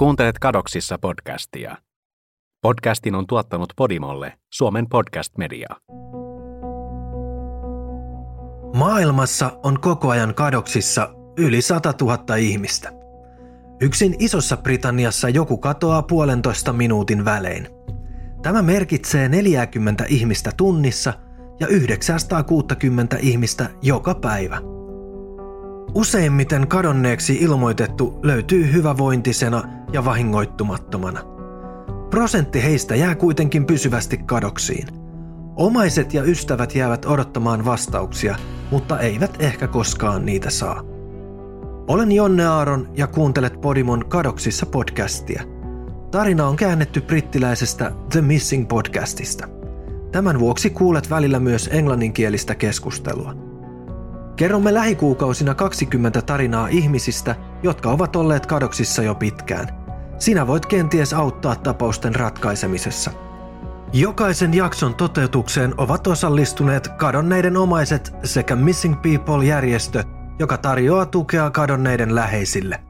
Kuuntelet Kadoksissa podcastia. Podcastin on tuottanut Podimolle Suomen podcast media. Maailmassa on koko ajan kadoksissa yli 100 000 ihmistä. Yksin Isossa Britanniassa joku katoaa puolentoista minuutin välein. Tämä merkitsee 40 ihmistä tunnissa ja 960 ihmistä joka päivä. Useimmiten kadonneeksi ilmoitettu löytyy hyvävointisena ja vahingoittumattomana. Prosentti heistä jää kuitenkin pysyvästi kadoksiin. Omaiset ja ystävät jäävät odottamaan vastauksia, mutta eivät ehkä koskaan niitä saa. Olen Jonne Aaron ja kuuntelet Podimon Kadoksissa podcastia. Tarina on käännetty brittiläisestä The Missing podcastista. Tämän vuoksi kuulet välillä myös englanninkielistä keskustelua. Kerromme lähikuukausina 20 tarinaa ihmisistä, jotka ovat olleet kadoksissa jo pitkään. Sinä voit kenties auttaa tapausten ratkaisemisessa. Jokaisen jakson toteutukseen ovat osallistuneet kadonneiden omaiset sekä Missing People-järjestö, joka tarjoaa tukea kadonneiden läheisille.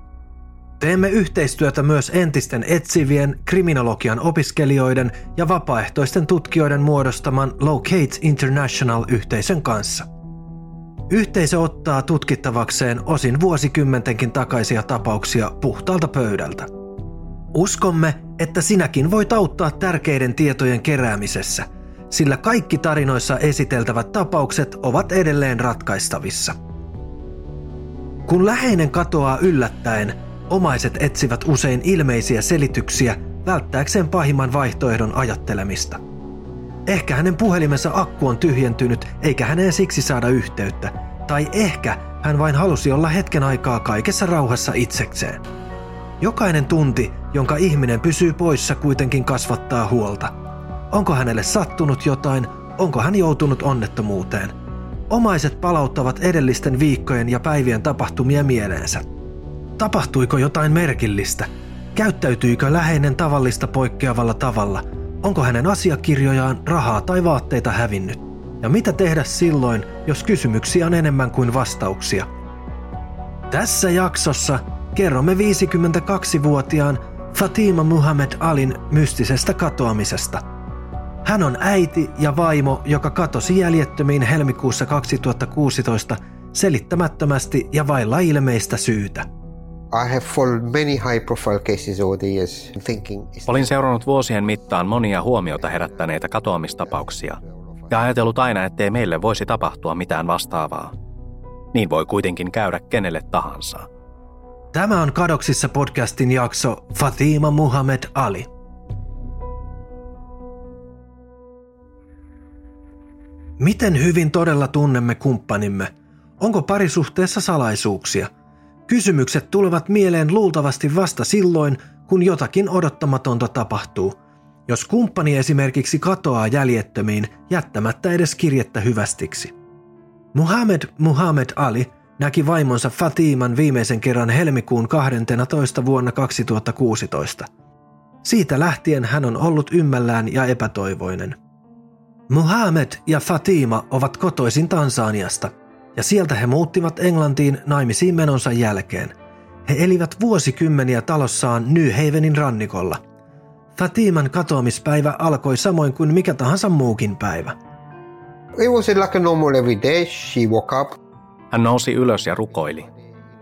Teemme yhteistyötä myös entisten etsivien kriminologian opiskelijoiden ja vapaaehtoisten tutkijoiden muodostaman Locate International-yhteisön kanssa. Yhteisö ottaa tutkittavakseen osin vuosikymmentenkin takaisia tapauksia puhtaalta pöydältä. Uskomme, että sinäkin voit auttaa tärkeiden tietojen keräämisessä, sillä kaikki tarinoissa esiteltävät tapaukset ovat edelleen ratkaistavissa. Kun läheinen katoaa yllättäen, omaiset etsivät usein ilmeisiä selityksiä välttääkseen pahimman vaihtoehdon ajattelemista. Ehkä hänen puhelimensa akku on tyhjentynyt eikä häneen siksi saada yhteyttä, tai ehkä hän vain halusi olla hetken aikaa kaikessa rauhassa itsekseen. Jokainen tunti, jonka ihminen pysyy poissa, kuitenkin kasvattaa huolta. Onko hänelle sattunut jotain? Onko hän joutunut onnettomuuteen? Omaiset palauttavat edellisten viikkojen ja päivien tapahtumia mieleensä. Tapahtuiko jotain merkillistä? Käyttäytyykö läheinen tavallista poikkeavalla tavalla? Onko hänen asiakirjojaan, rahaa tai vaatteita hävinnyt? Ja mitä tehdä silloin, jos kysymyksiä on enemmän kuin vastauksia? Tässä jaksossa kerromme 52-vuotiaan Fatima Muhammad Alin mystisestä katoamisesta. Hän on äiti ja vaimo, joka katosi jäljettömiin helmikuussa 2016 selittämättömästi ja vailla ilmeistä syytä. Olin seurannut vuosien mittaan monia huomiota herättäneitä katoamistapauksia ja ajatellut aina, ettei meille voisi tapahtua mitään vastaavaa. Niin voi kuitenkin käydä kenelle tahansa. Tämä on Kadoksissa podcastin jakso Fatima Muhammad Ali. Miten hyvin todella tunnemme kumppanimme? Onko parisuhteessa salaisuuksia? Kysymykset tulevat mieleen luultavasti vasta silloin, kun jotakin odottamatonta tapahtuu. Jos kumppani esimerkiksi katoaa jäljettömiin jättämättä edes kirjettä hyvästiksi. Muhammad Muhammad Ali näki vaimonsa Fatiman viimeisen kerran helmikuun 12. vuonna 2016. Siitä lähtien hän on ollut ymmällään ja epätoivoinen. Muhammad ja Fatima ovat kotoisin Tansaniasta, ja sieltä he muuttivat Englantiin naimisiin menonsa jälkeen. He elivät vuosikymmeniä talossaan New Havenin rannikolla. Fatiman katoamispäivä alkoi samoin kuin mikä tahansa muukin päivä. it was like a normal every day. She woke up. Hän nousi ylös ja rukoili.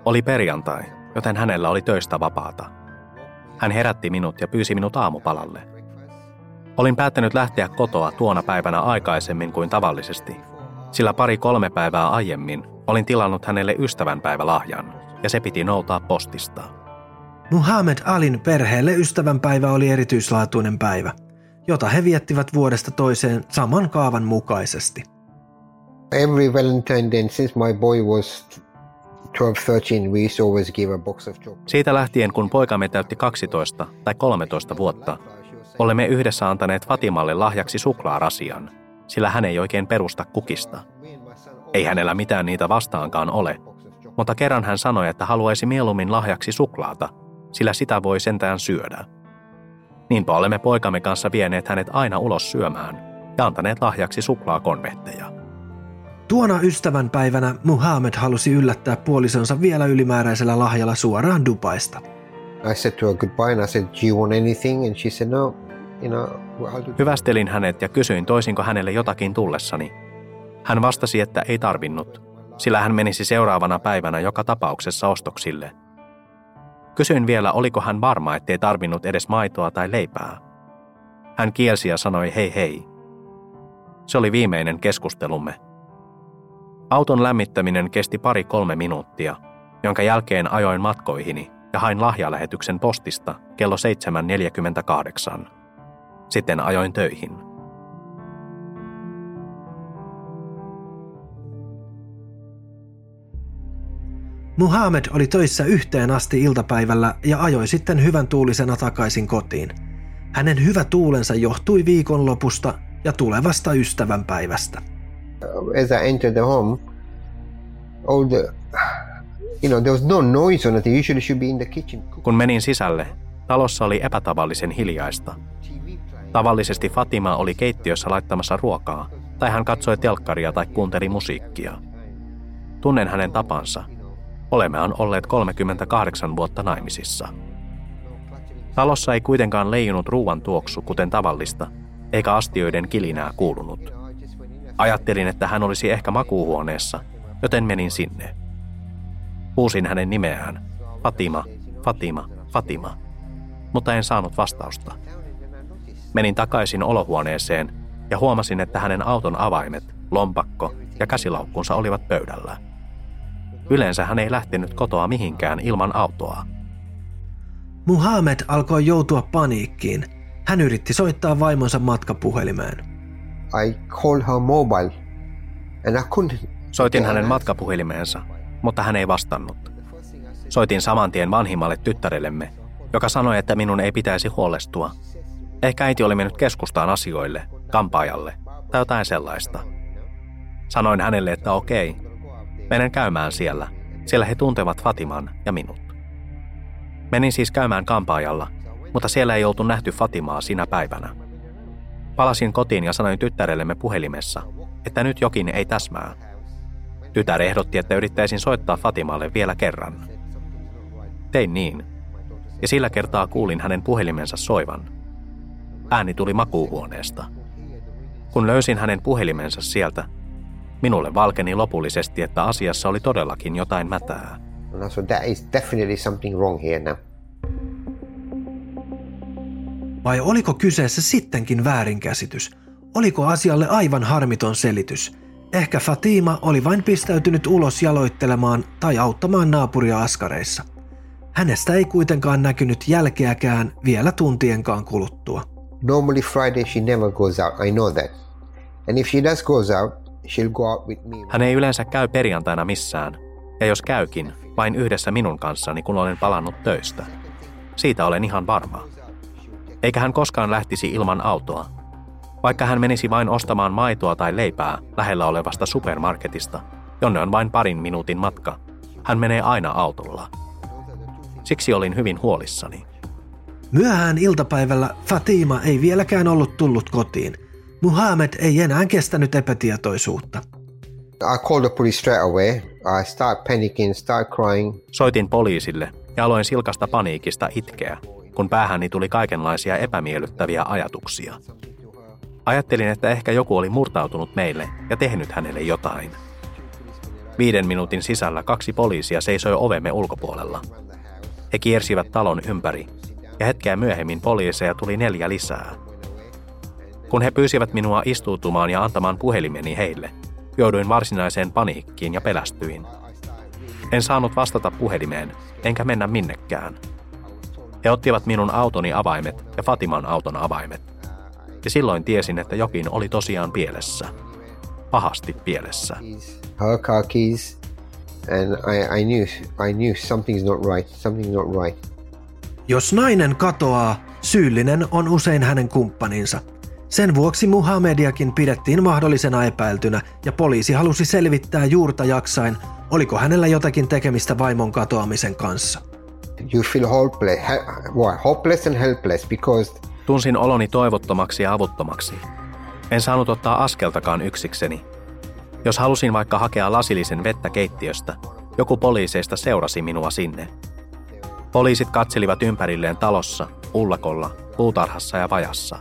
Oli perjantai, joten hänellä oli töistä vapaata. Hän herätti minut ja pyysi minut aamupalalle. Olin päättänyt lähteä kotoa tuona päivänä aikaisemmin kuin tavallisesti, sillä pari-kolme päivää aiemmin olin tilannut hänelle ystävänpäivälahjan, ja se piti noutaa postista. Muhammad Alin perheelle ystävänpäivä oli erityislaatuinen päivä, jota he viettivät vuodesta toiseen saman kaavan mukaisesti. Every Valentine Day since my boy was 12, 13, we always give a box of chocolates. Siitä lähtien, kun poikamme täytti 12 tai 13 vuotta, olemme yhdessä antaneet Fatimalle lahjaksi suklaarasian, sillä hän ei oikein perusta kukista. Ei hänellä mitään niitä vastaankaan ole, mutta kerran hän sanoi, että haluaisi mieluummin lahjaksi suklaata, sillä sitä voi sentään syödä. Niinpä olemme poikamme kanssa vieneet hänet aina ulos syömään ja antaneet lahjaksi suklaakonvehteja. Tuona ystävänpäivänä Muhammad halusi yllättää puolisonsa vielä ylimääräisellä lahjalla suoraan Dubaista. I said to her goodbye and I said, Do you want anything? And she said, No, Hyvästelin hänet ja kysyin, toisinko hänelle jotakin tullessani. Hän vastasi, että ei tarvinnut, sillä hän menisi seuraavana päivänä joka tapauksessa ostoksille. Kysyin vielä, oliko hän varma, ettei tarvinnut edes maitoa tai leipää. Hän kielsi ja sanoi hei hei. Se oli viimeinen keskustelumme. Auton lämmittäminen kesti pari-kolme minuuttia, jonka jälkeen ajoin matkoihini ja hain lahjalähetyksen postista kello 7.48. Sitten ajoin töihin. Muhammed oli töissä yhteen asti iltapäivällä ja ajoi sitten hyvän tuulisena takaisin kotiin. Hänen hyvä tuulensa johtui viikonlopusta ja tulevasta ystävänpäivästä. As I entered the home, all the, you know, there was no noise on it. Usually should be in the kitchen. Kun menin sisälle, talossa oli epätavallisen hiljaista. Tavallisesti Fatima oli keittiössä laittamassa ruokaa, tai hän katsoi telkkaria tai kuunteli musiikkia. Tunnen hänen tapansa. Olemmehan olleet 38 vuotta naimisissa. Talossa ei kuitenkaan leijunut ruuan tuoksu kuten tavallista, eikä astioiden kilinää kuulunut. Ajattelin, että hän olisi ehkä makuuhuoneessa, joten menin sinne. Huusin hänen nimeään. Fatima, Fatima, Fatima. Mutta en saanut vastausta. Menin takaisin olohuoneeseen ja huomasin, että hänen auton avaimet, lompakko ja käsilaukkunsa olivat pöydällä. Yleensä hän ei lähtenyt kotoa mihinkään ilman autoa. Muhammed alkoi joutua paniikkiin. Hän yritti soittaa vaimonsa matkapuhelimeen. I called her mobile, and I couldn't. Soitin hänen matkapuhelimeensa, mutta hän ei vastannut. Soitin saman tien vanhimmalle tyttärellemme, joka sanoi, että minun ei pitäisi huolestua. Ehkä äiti oli mennyt keskustaan asioille, kampaajalle tai jotain sellaista. Sanoin hänelle, että okei, menen käymään siellä, siellä he tuntevat Fatiman ja minut. Menin siis käymään kampaajalla, mutta siellä ei oltu nähty Fatimaa sinä päivänä. Palasin kotiin ja sanoin tyttärellemme puhelimessa, että nyt jokin ei täsmää. Tytär ehdotti, että yrittäisin soittaa Fatimalle vielä kerran. Tein niin, ja sillä kertaa kuulin hänen puhelimensa soivan. Ääni tuli makuuhuoneesta. Kun löysin hänen puhelimensa sieltä, minulle valkeni lopullisesti, että asiassa oli todellakin jotain mätää. Said, That is definitely something wrong here now. Vai oliko kyseessä sittenkin väärinkäsitys? Oliko asialle aivan harmiton selitys? Ehkä Fatima oli vain pistäytynyt ulos jaloittelemaan tai auttamaan naapuria askareissa. Hänestä ei kuitenkaan näkynyt jälkeäkään vielä tuntienkaan kuluttua. Normally Friday she never goes out. I know that. And if she does goes out, she'll go out with me. Hän ei yleensä käy perjantaina missään, ja jos käykin, vain yhdessä minun kanssani, kun olen palannut töistä. Siitä olen ihan varma. Eikä hän koskaan lähtisi ilman autoa. Vaikka hän menisi vain ostamaan maitoa tai leipää lähellä olevasta supermarketista, jonne on vain parin minuutin matka, hän menee aina autolla. Siksi olin hyvin huolissani. Myöhään iltapäivällä Fatima ei vieläkään ollut tullut kotiin. Muhammed ei enää kestänyt epätietoisuutta. I called the police straight away. I start panicking, start crying. Soitin poliisille ja aloin silkasta paniikista itkeä, kun päähäni tuli kaikenlaisia epämiellyttäviä ajatuksia. Ajattelin, että ehkä joku oli murtautunut meille ja tehnyt hänelle jotain. Viiden minuutin sisällä kaksi poliisia seisoi ovemme ulkopuolella. He kiersivät talon ympäri, ja hetkeä myöhemmin poliiseja tuli neljä lisää. Kun he pyysivät minua istuutumaan ja antamaan puhelimeni heille, jouduin varsinaiseen paniikkiin ja pelästyin. En saanut vastata puhelimeen, enkä mennä minnekään. He ottivat minun autoni avaimet ja Fatiman auton avaimet. Ja silloin tiesin, että jokin oli tosiaan pielessä. Pahasti pielessä. Her car keys, and I, I knew I knew something's not right. Something's not right. Jos nainen katoaa, syyllinen on usein hänen kumppaninsa. Sen vuoksi Muhammediakin pidettiin mahdollisena epäiltynä ja poliisi halusi selvittää juurta jaksain, oliko hänellä jotakin tekemistä vaimon katoamisen kanssa. You feel hopeless, hopeless and helpless because Tunsin oloni toivottomaksi ja avuttomaksi. En saanut ottaa askeltakaan yksikseni. Jos halusin vaikka hakea lasillisen vettä keittiöstä, joku poliiseista seurasi minua sinne. Poliisit katselivat ympärilleen talossa, ullakolla, puutarhassa ja vajassa.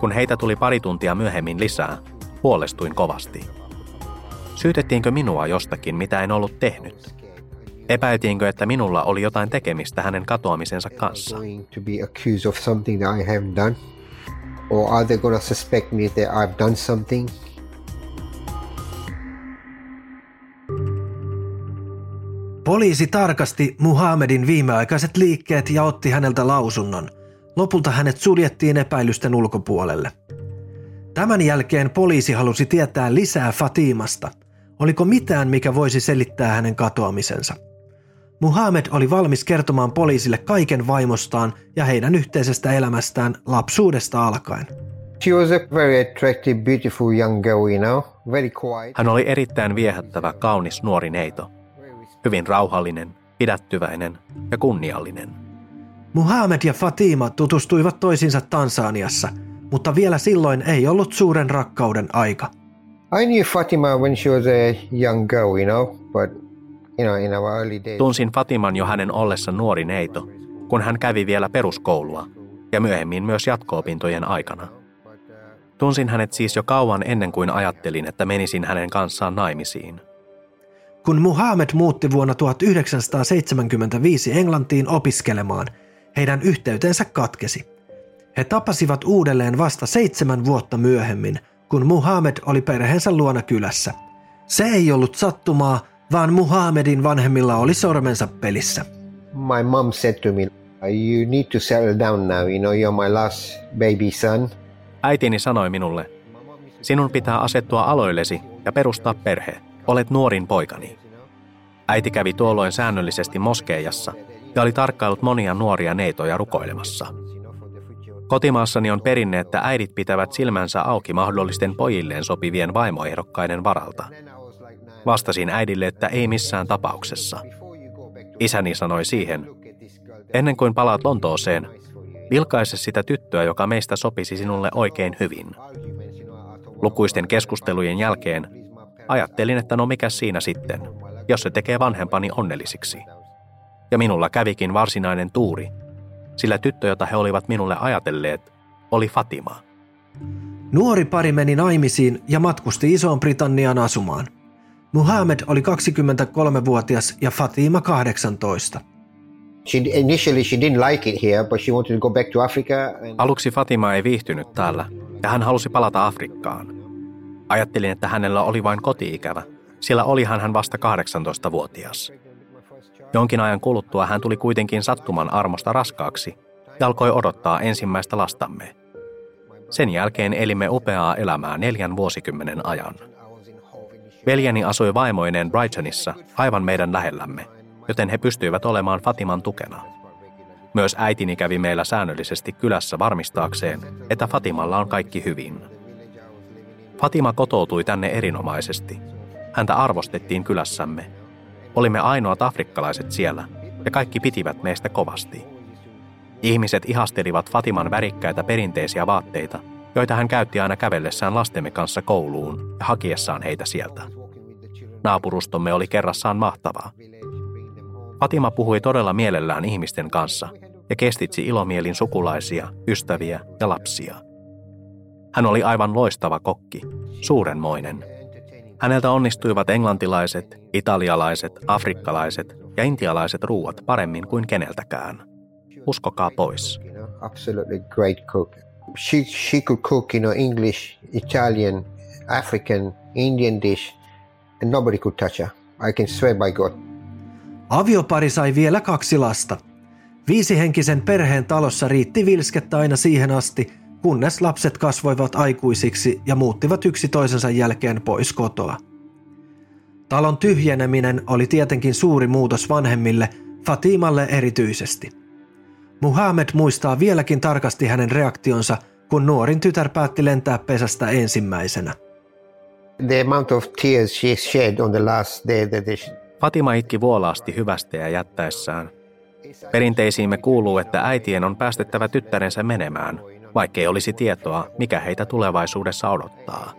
Kun heitä tuli pari tuntia myöhemmin lisää, huolestuin kovasti. Syytettiinkö minua jostakin, mitä en ollut tehnyt? Epäiltiinkö, että minulla oli jotain tekemistä hänen katoamisensa kanssa? Or are they gonna suspect me that I've done something? Poliisi tarkasti Muhammedin viimeaikaiset liikkeet ja otti häneltä lausunnon. Lopulta hänet suljettiin epäilysten ulkopuolelle. Tämän jälkeen poliisi halusi tietää lisää Fatimasta. Oliko mitään, mikä voisi selittää hänen katoamisensa? Muhammed oli valmis kertomaan poliisille kaiken vaimostaan ja heidän yhteisestä elämästään lapsuudesta alkaen. She was a very attractive, beautiful young girl, you know, very quiet. Hän oli erittäin viehättävä, kaunis nuori neito. Hyvin rauhallinen, pidättyväinen ja kunniallinen. Muhammed ja Fatima tutustuivat toisiinsa Tansaniassa, mutta vielä silloin ei ollut suuren rakkauden aika. I knew Fatima when she was a young girl, you know, but you know, in our early days. Tunsin Fatiman jo hänen ollessa nuori neito, kun hän kävi vielä peruskoulua ja myöhemmin myös jatko-opintojen aikana. Tunsin hänet siis jo kauan ennen kuin ajattelin, että menisin hänen kanssaan naimisiin. Kun Muhammed muutti vuonna 1975 Englantiin opiskelemaan, heidän yhteytensä katkesi. He tapasivat uudelleen vasta seitsemän vuotta myöhemmin, kun Muhammed oli perheensä luona kylässä. Se ei ollut sattumaa, vaan Muhammedin vanhemmilla oli sormensa pelissä. My mom said to me, you need to settle down now, you know, you're my last baby son. Äitini sanoi minulle, sinun pitää asettua aloillesi ja perustaa perhe. Olet nuorin poikani. Äiti kävi tuolloin säännöllisesti moskeijassa ja oli tarkkailut monia nuoria neitoja rukoilemassa. Kotimaassani on perinne, että äidit pitävät silmänsä auki mahdollisten pojilleen sopivien vaimoehdokkaiden varalta. Vastasin äidille, että ei missään tapauksessa. Isäni sanoi siihen, ennen kuin palaat Lontooseen, vilkaise sitä tyttöä, joka meistä sopisi sinulle oikein hyvin. Lukuisten keskustelujen jälkeen ajattelin, että no mikä siinä sitten, jos se tekee vanhempani onnellisiksi. Ja minulla kävikin varsinainen tuuri, sillä tyttö, jota he olivat minulle ajatelleet, oli Fatima. Nuori pari meni naimisiin ja matkusti Isoon Britanniaan asumaan. Muhammad oli 23-vuotias ja Fatima 18. She, initially she didn't like it here, but she wanted to go back to Africa. And... Aluksi Fatima ei viihtynyt täällä ja hän halusi palata Afrikkaan. Ajattelin, että hänellä oli vain kotiikävä, sillä olihan hän vasta 18-vuotias. Jonkin ajan kuluttua hän tuli kuitenkin sattuman armosta raskaaksi ja alkoi odottaa ensimmäistä lastamme. Sen jälkeen elimme upeaa elämää neljän vuosikymmenen ajan. Veljeni asui vaimoineen Brightonissa aivan meidän lähellämme, joten he pystyivät olemaan Fatiman tukena. Myös äitini kävi meillä säännöllisesti kylässä varmistaakseen, että Fatimalla on kaikki hyvin. Fatima kotoutui tänne erinomaisesti. Häntä arvostettiin kylässämme. Olimme ainoat afrikkalaiset siellä, ja kaikki pitivät meistä kovasti. Ihmiset ihastelivat Fatiman värikkäitä perinteisiä vaatteita, joita hän käytti aina kävellessään lastemme kanssa kouluun ja hakiessaan heitä sieltä. Naapurustomme oli kerrassaan mahtavaa. Fatima puhui todella mielellään ihmisten kanssa ja kestitsi ilomielin sukulaisia, ystäviä ja lapsia. Hän oli aivan loistava kokki, suurenmoinen. Häneltä onnistuivat englantilaiset, italialaiset, afrikkalaiset ja intialaiset ruuat paremmin kuin keneltäkään. Uskokaa pois. Absolutely great cook. She, she could cook, you know, English, Italian, African, Indian dish, and nobody could touch her. I can swear by God. Aviopari sai vielä kaksi lasta. Viisihenkisen perheen talossa riitti vilskettä aina siihen asti, kunnes lapset kasvoivat aikuisiksi ja muuttivat yksi toisensa jälkeen pois kotoa. Talon tyhjeneminen oli tietenkin suuri muutos vanhemmille, Fatimalle erityisesti. Muhammed muistaa vieläkin tarkasti hänen reaktionsa, kun nuorin tytär päätti lentää pesästä ensimmäisenä. The amount of tears she shed on the last day that they... Fatima itki vuolaasti hyvästä ja jättäessään. Perinteisiimme kuuluu, että äitien on päästettävä tyttärensä menemään, vaikkei olisi tietoa, mikä heitä tulevaisuudessa odottaa.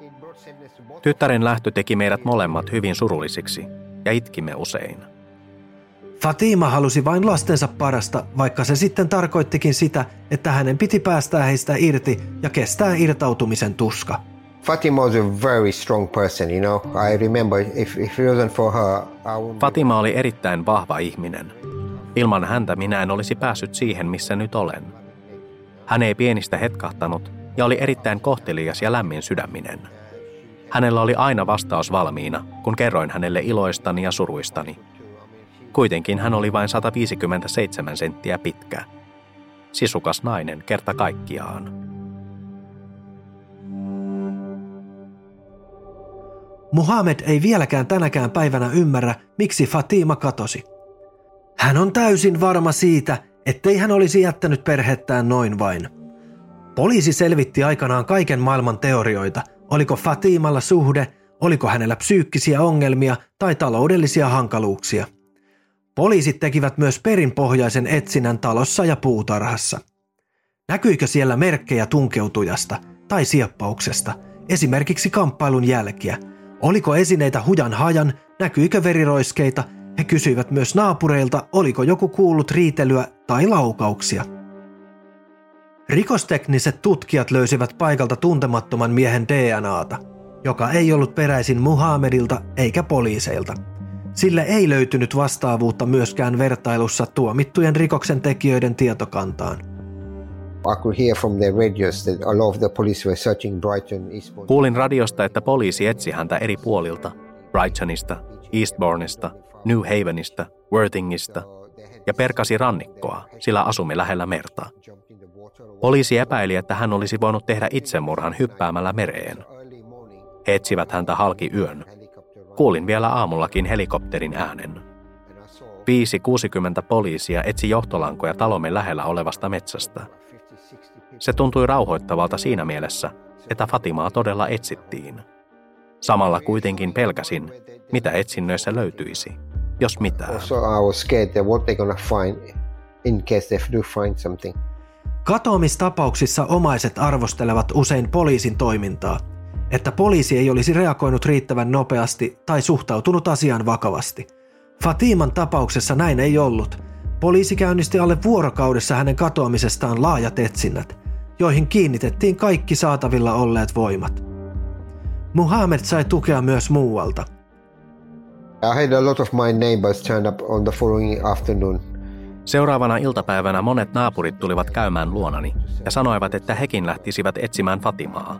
Tyttären lähtö teki meidät molemmat hyvin surullisiksi ja itkimme usein. Fatima halusi vain lastensa parasta, vaikka se sitten tarkoittikin sitä, että hänen piti päästää heistä irti ja kestää irtautumisen tuska. Fatima was a very strong person, you know. I remember if, if it wasn't for her, I Fatima oli erittäin vahva ihminen. Ilman häntä minä en olisi päässyt siihen, missä nyt olen. Hän ei pienistä hetkahtanut ja oli erittäin kohtelias ja lämmin sydäminen. Hänellä oli aina vastaus valmiina, kun kerroin hänelle iloistani ja suruistani. Kuitenkin hän oli vain 157 senttiä pitkä. Sisukas nainen kerta kaikkiaan. Muhammed ei vieläkään tänäkään päivänä ymmärrä, miksi Fatima katosi. Hän on täysin varma siitä, ettei hän olisi jättänyt perhettään noin vain. Poliisi selvitti aikanaan kaiken maailman teorioita, oliko Fatimalla suhde, oliko hänellä psyykkisiä ongelmia tai taloudellisia hankaluuksia. Poliisit tekivät myös perinpohjaisen etsinnän talossa ja puutarhassa. Näkyikö siellä merkkejä tunkeutujasta tai sieppauksesta, esimerkiksi kamppailun jälkiä – Oliko esineitä hujan hajan, näkyikö veriroiskeita, he kysyivät myös naapureilta, oliko joku kuullut riitelyä tai laukauksia. Rikostekniset tutkijat löysivät paikalta tuntemattoman miehen DNAta, joka ei ollut peräisin Muhammedilta eikä poliiseilta. Sille ei löytynyt vastaavuutta myöskään vertailussa tuomittujen rikoksen tekijöiden tietokantaan – Kuulin radiosta, että poliisi etsi häntä eri puolilta, Brightonista, Eastbourneista, New Havenista, Worthingista ja perkasi rannikkoa, sillä asumme lähellä merta. Poliisi epäili, että hän olisi voinut tehdä itsemurhan hyppäämällä mereen. He etsivät häntä halki yön. Kuulin vielä aamullakin helikopterin äänen. 5-60 poliisia etsi johtolankoja talomme lähellä olevasta metsästä – se tuntui rauhoittavalta siinä mielessä, että Fatimaa todella etsittiin. Samalla kuitenkin pelkäsin, mitä etsinnöissä löytyisi, jos mitään. Katoamistapauksissa omaiset arvostelevat usein poliisin toimintaa, että poliisi ei olisi reagoinut riittävän nopeasti tai suhtautunut asiaan vakavasti. Fatiman tapauksessa näin ei ollut. Poliisi käynnisti alle vuorokaudessa hänen katoamisestaan laajat etsinnät – joihin kiinnitettiin kaikki saatavilla olleet voimat. Muhammad sai tukea myös muualta. I had a lot of my neighbors turn up on the following afternoon. Seuraavana iltapäivänä monet naapurit tulivat käymään luonani ja sanoivat, että hekin lähtisivät etsimään Fatimaa.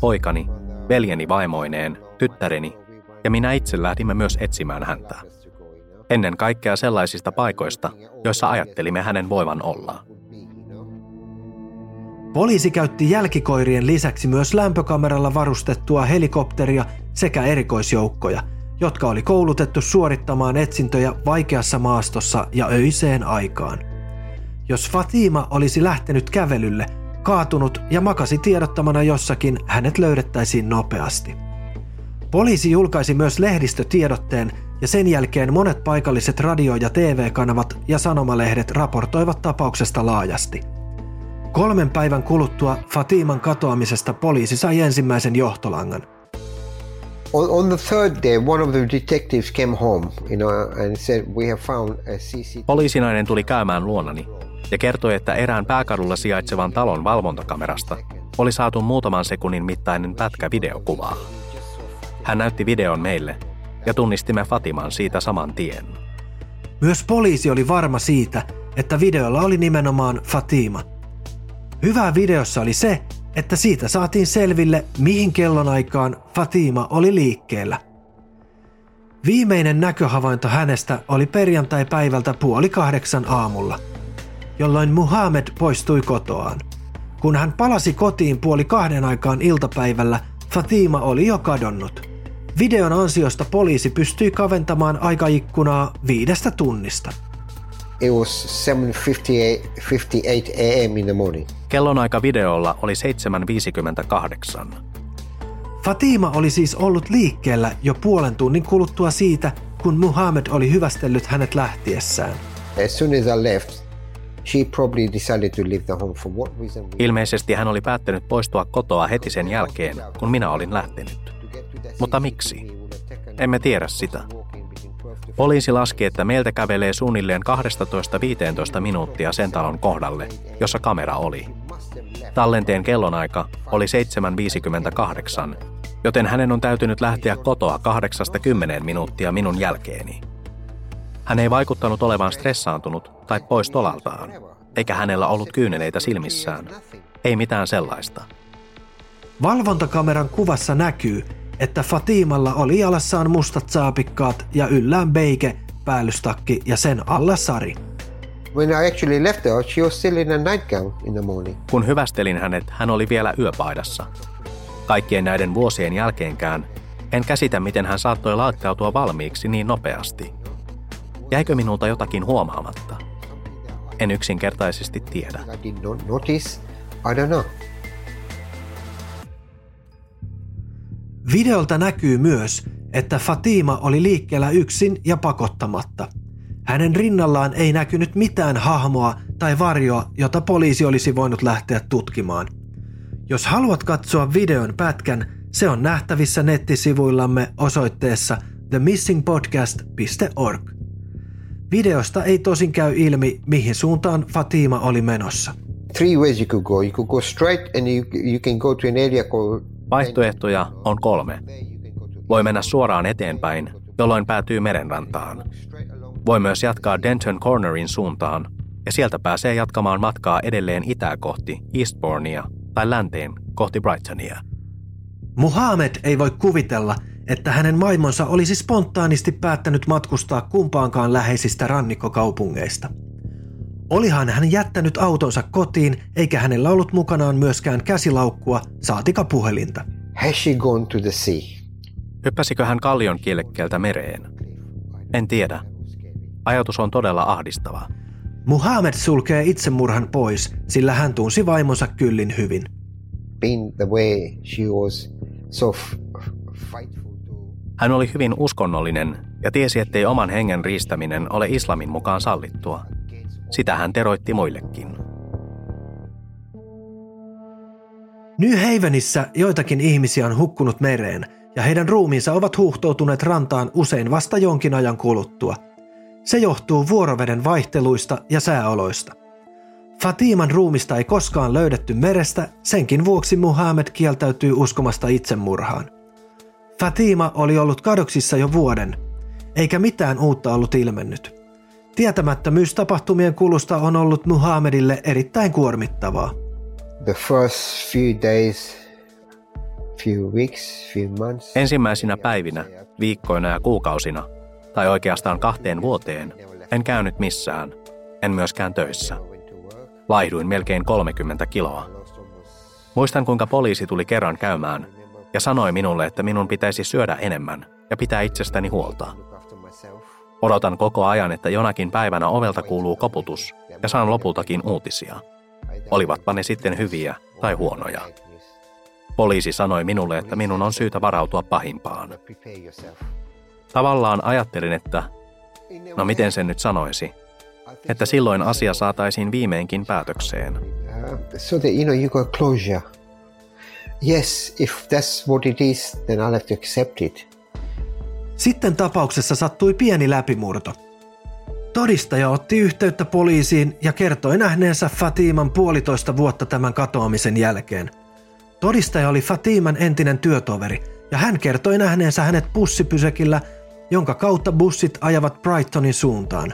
Poikani, veljeni vaimoineen, tyttäreni ja minä itse lähdimme myös etsimään häntä. Ennen kaikkea sellaisista paikoista, joissa ajattelimme hänen voivan olla. Poliisi käytti jälkikoirien lisäksi myös lämpökameralla varustettua helikopteria sekä erikoisjoukkoja, jotka oli koulutettu suorittamaan etsintöjä vaikeassa maastossa ja öiseen aikaan. Jos Fatima olisi lähtenyt kävelylle, kaatunut ja makasi tiedottamana jossakin, hänet löydettäisiin nopeasti. Poliisi julkaisi myös lehdistötiedotteen ja sen jälkeen monet paikalliset radio- ja TV-kanavat ja sanomalehdet raportoivat tapauksesta laajasti – Kolmen päivän kuluttua Fatiman katoamisesta poliisi sai ensimmäisen johtolangan. On, on the third day, one of the detectives came home, you know, and said we have found a CCTV. Poliisinainen tuli käymään luonani ja kertoi, että erään pääkadulla sijaitsevan talon valvontakamerasta oli saatu muutaman sekunnin mittainen pätkä videokuvaa. Hän näytti videon meille ja tunnistimme Fatiman siitä saman tien. Myös poliisi oli varma siitä, että videolla oli nimenomaan Fatima – Hyvää videossa oli se, että siitä saatiin selville, mihin kellonaikaan Fatima oli liikkeellä. Viimeinen näköhavainto hänestä oli perjantai-päivältä puoli kahdeksan aamulla, jolloin Muhammed poistui kotoaan. Kun hän palasi kotiin puoli kahden aikaan iltapäivällä, Fatima oli jo kadonnut. Videon ansiosta poliisi pystyi kaventamaan aikaikkunaa viidestä tunnista. It was 7.58 a.m. in the morning. Kellonaika videolla oli 7.58. Fatima oli siis ollut liikkeellä jo puolen tunnin kuluttua siitä, kun Muhammad oli hyvästellyt hänet lähtiessään. As soon as I left, she probably decided to leave the home for what reason. Ilmeisesti hän oli päättänyt poistua kotoa heti sen jälkeen, kun minä olin lähtenyt. Mutta miksi? Emme tiedä sitä. Poliisi laski, että meiltä kävelee suunnilleen 12-15 minuuttia sen talon kohdalle, jossa kamera oli. Tallenteen kellonaika oli 7.58, joten hänen on täytynyt lähteä kotoa 8-10 minuuttia minun jälkeeni. Hän ei vaikuttanut olevan stressaantunut tai pois tolaltaan, eikä hänellä ollut kyyneleitä silmissään. Ei mitään sellaista. Valvontakameran kuvassa näkyy, että Fatimalla oli jalassaan mustat saapikkaat ja yllään beike, päällystakki ja sen alla sari. When I actually left her, she was still in a nightgown in the morning. Kun hyvästelin hänet, hän oli vielä yöpaidassa. Kaikkien näiden vuosien jälkeenkään en käsitä, miten hän saattoi laittautua valmiiksi niin nopeasti. Jäikö minulta jotakin huomaamatta? En yksinkertaisesti tiedä. I did not notice. I don't know. Videolta näkyy myös, että Fatima oli liikkeellä yksin ja pakottamatta. Hänen rinnallaan ei näkynyt mitään hahmoa tai varjoa, jota poliisi olisi voinut lähteä tutkimaan. Jos haluat katsoa videon pätkän, se on nähtävissä nettisivuillamme osoitteessa themissingpodcast.org. Videosta ei tosin käy ilmi, mihin suuntaan Fatima oli menossa. Three ways you could go. You could go straight and you, you can go to an area called... Vaihtoehtoja on kolme. Voi mennä suoraan eteenpäin, jolloin päätyy merenrantaan. Voi myös jatkaa Denton Cornerin suuntaan, ja sieltä pääsee jatkamaan matkaa edelleen itää kohti Eastbournia tai länteen kohti Brightonia. Muhammed ei voi kuvitella, että hänen maimonsa olisi spontaanisti päättänyt matkustaa kumpaankaan läheisistä rannikkokaupungeista. Olihan hän jättänyt autonsa kotiin, eikä hänellä ollut mukanaan myöskään käsilaukkua, saatika puhelinta. Has she gone to the sea? Hyppäsikö hän kallion kielekkeeltä mereen? En tiedä. Ajatus on todella ahdistava. Muhammed sulkee itsemurhan pois, sillä hän tunsi vaimonsa kyllin hyvin. Being the way she was so f- fightful to... Hän oli hyvin uskonnollinen ja tiesi, ettei oman hengen riistäminen ole islamin mukaan sallittua. Sitä hän teroitti muillekin. New Havenissä joitakin ihmisiä on hukkunut mereen ja heidän ruumiinsa ovat huuhtoutuneet rantaan usein vasta jonkin ajan kuluttua. Se johtuu vuoroveden vaihteluista ja sääoloista. Fatiman ruumista ei koskaan löydetty merestä, senkin vuoksi Muhammed kieltäytyy uskomasta itsemurhaan. Fatima oli ollut kadoksissa jo vuoden, eikä mitään uutta ollut ilmennyt. Tietämättömyys tapahtumien kulusta on ollut Muhammedille erittäin kuormittavaa. The first few days, few weeks, few months... Ensimmäisinä päivinä, viikkoina ja kuukausina, tai oikeastaan kahteen vuoteen, en käynyt missään, en myöskään töissä. Laihduin melkein 30 kiloa. Muistan, kuinka poliisi tuli kerran käymään ja sanoi minulle, että minun pitäisi syödä enemmän ja pitää itsestäni huolta. Odotan koko ajan, että jonakin päivänä ovelta kuuluu koputus ja saan lopultakin uutisia. Olivatpa ne sitten hyviä tai huonoja. Poliisi sanoi minulle, että minun on syytä varautua pahimpaan. Tavallaan ajattelin, että no miten sen nyt sanoisi, että silloin asia saataisiin viimeinkin päätökseen. Uh, so that you know you got closure. Yes, if that's what it is, then I'll have to accept it. Sitten tapauksessa sattui pieni läpimurto. Todistaja otti yhteyttä poliisiin ja kertoi nähneensä Fatiman puolitoista vuotta tämän katoamisen jälkeen. Todistaja oli Fatiman entinen työtoveri ja hän kertoi nähneensä hänet bussipysäkillä, jonka kautta bussit ajavat Brightonin suuntaan.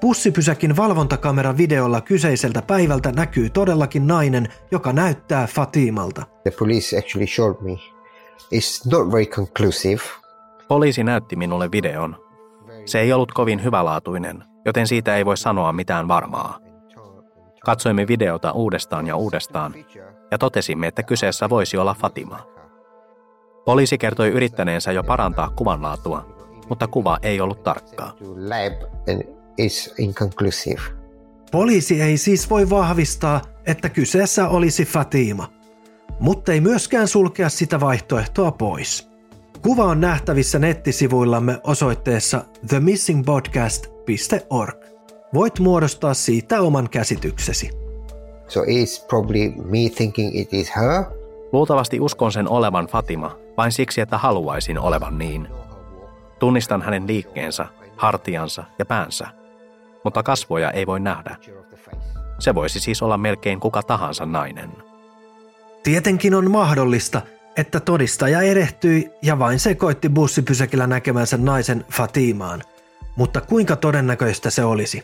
Bussipysäkin valvontakameran videolla kyseiseltä päivältä näkyy todellakin nainen, joka näyttää Fatimalta. The police actually showed me. It's not very conclusive. Poliisi näytti minulle videon. Se ei ollut kovin hyvälaatuinen, joten siitä ei voi sanoa mitään varmaa. Katsoimme videota uudestaan ja uudestaan ja totesimme, että kyseessä voisi olla Fatima. Poliisi kertoi yrittäneensä jo parantaa kuvanlaatua, mutta kuva ei ollut tarkkaa. Poliisi ei siis voi vahvistaa, että kyseessä olisi Fatima, mutta ei myöskään sulkea sitä vaihtoehtoa pois. Kuva on nähtävissä nettisivuillamme osoitteessa themissingbodcast.org. Voit muodostaa siitä oman käsityksesi. So it's probably me thinking it is her. Luultavasti uskon sen olevan Fatima, vain siksi, että haluaisin olevan niin. Tunnistan hänen liikkeensä hartiansa ja päänsä, mutta kasvoja ei voi nähdä. Se voisi siis olla melkein kuka tahansa nainen. Tietenkin on mahdollista, että todistaja erehtyi ja vain sekoitti bussipysäkillä näkemänsä naisen Fatimaan, mutta kuinka todennäköistä se olisi?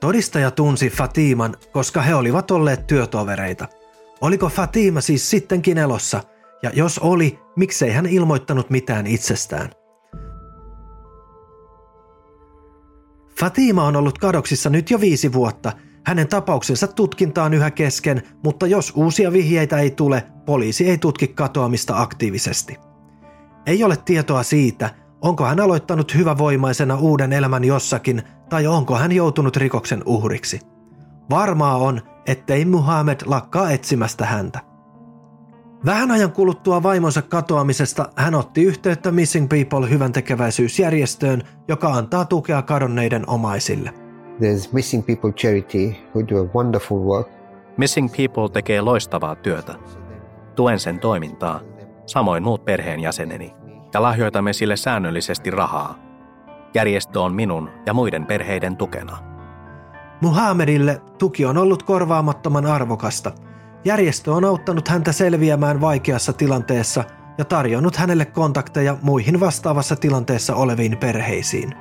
Todistaja tunsi Fatiman, koska he olivat olleet työtovereita. Oliko Fatima siis sittenkin elossa, ja jos oli, miksei hän ilmoittanut mitään itsestään? Fatima on ollut kadoksissa nyt jo viisi vuotta. Hänen tapauksensa tutkinta on yhä kesken, mutta jos uusia vihjeitä ei tule, poliisi ei tutki katoamista aktiivisesti. Ei ole tietoa siitä, onko hän aloittanut hyvävoimaisena uuden elämän jossakin tai onko hän joutunut rikoksen uhriksi. Varmaa on, ettei Muhammed lakkaa etsimästä häntä. Vähän ajan kuluttua vaimonsa katoamisesta hän otti yhteyttä Missing People hyvän tekeväisyysjärjestöön, joka antaa tukea kadonneiden omaisille. There's Missing People Charity who do a wonderful work. Missing People tekee loistavaa työtä. Tuen sen toimintaa, samoin muut perheenjäseneni, ja lahjoitamme sille säännöllisesti rahaa. Järjestö on minun ja muiden perheiden tukena. Muhammedille tuki on ollut korvaamattoman arvokasta – Järjestö on auttanut häntä selviämään vaikeassa tilanteessa ja tarjonnut hänelle kontakteja muihin vastaavassa tilanteessa oleviin perheisiin.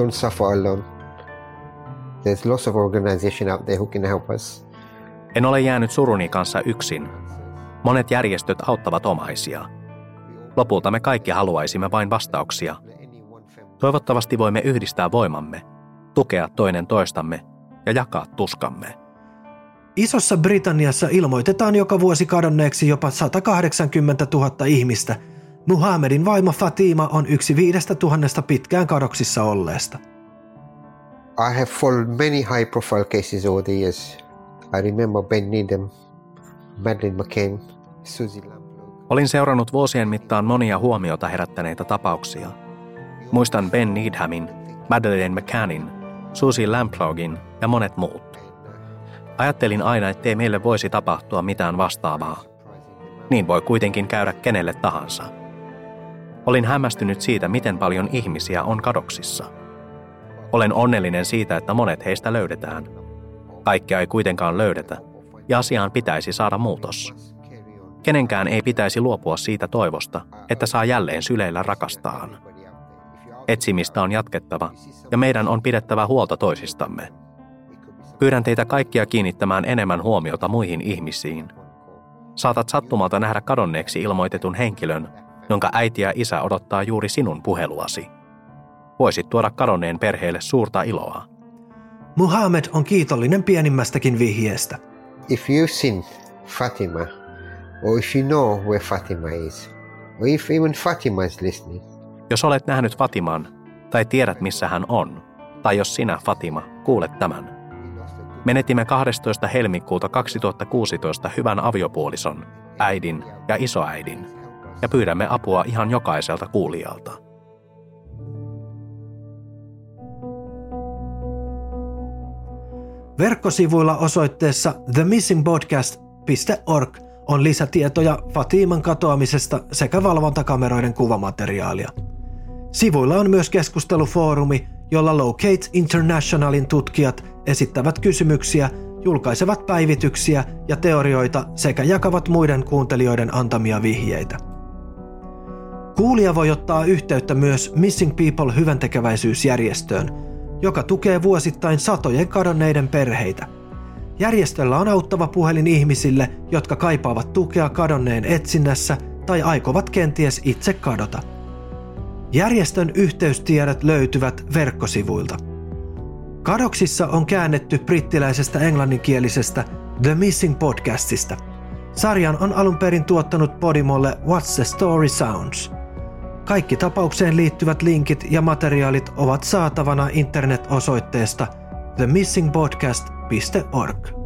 Don't suffer alone. There's lots of organization out there who can help us. En ole jäänyt suruni kanssa yksin. Monet järjestöt auttavat omaisia. Lopulta me kaikki haluaisimme vain vastauksia. Toivottavasti voimme yhdistää voimamme, tukea toinen toistamme ja jakaa tuskamme. Isossa Britanniassa ilmoitetaan joka vuosi kadonneeksi jopa 180 000 ihmistä. Muhammedin vaimo Fatima on yksi viidestä tuhannesta pitkään kadoksissa olleesta. I have followed many high profile cases over the years. I remember Ben Needham, Madeleine McCain, Susie Lamplugh. Olin seurannut vuosien mittaan monia huomiota herättäneitä tapauksia. Muistan Ben Needhamin, Madeleine McCannin, Susie Lamplugin ja monet muut. Ajattelin aina, ettei meille voisi tapahtua mitään vastaavaa. Niin voi kuitenkin käydä kenelle tahansa. Olin hämmästynyt siitä, miten paljon ihmisiä on kadoksissa. Olen onnellinen siitä, että monet heistä löydetään. Kaikkea ei kuitenkaan löydetä, ja asiaan pitäisi saada muutos. Kenenkään ei pitäisi luopua siitä toivosta, että saa jälleen syleillä rakastaan. Etsimistä on jatkettava, ja meidän on pidettävä huolta toisistamme – Pyydän teitä kaikkia kiinnittämään enemmän huomiota muihin ihmisiin. Saatat sattumalta nähdä kadonneeksi ilmoitetun henkilön, jonka äiti ja isä odottaa juuri sinun puheluasi. Voisit tuoda kadonneen perheelle suurta iloa. Muhammed on kiitollinen pienimmästäkin vihjeestä. If you've seen Fatima, or if you know where Fatima is, or if even Fatima is listening. Jos olet nähnyt Fatiman, tai tiedät missä hän on, tai jos sinä, Fatima, kuulet tämän – Menetimme 12. helmikuuta 2016 hyvän aviopuolison, äidin ja isoäidin, ja pyydämme apua ihan jokaiselta kuulijalta. Verkkosivuilla osoitteessa themissingbodcast.org on lisätietoja Fatiman katoamisesta sekä valvontakameroiden kuvamateriaalia. Sivuilla on myös keskustelufoorumi, jolla Locate Internationalin tutkijat esittävät kysymyksiä, julkaisevat päivityksiä ja teorioita sekä jakavat muiden kuuntelijoiden antamia vihjeitä. Kuulija voi ottaa yhteyttä myös Missing People hyväntekeväisyysjärjestöön, joka tukee vuosittain satojen kadonneiden perheitä. Järjestöllä on auttava puhelin ihmisille, jotka kaipaavat tukea kadonneen etsinnässä tai aikovat kenties itse kadota. Järjestön yhteystiedot löytyvät verkkosivuilta – Kadoksissa on käännetty brittiläisestä englanninkielisestä The Missing podcastista. Sarjan on alun perin tuottanut Podimolle What's the Story Sounds. Kaikki tapaukseen liittyvät linkit ja materiaalit ovat saatavana internet-osoitteesta themissingbodcast.org.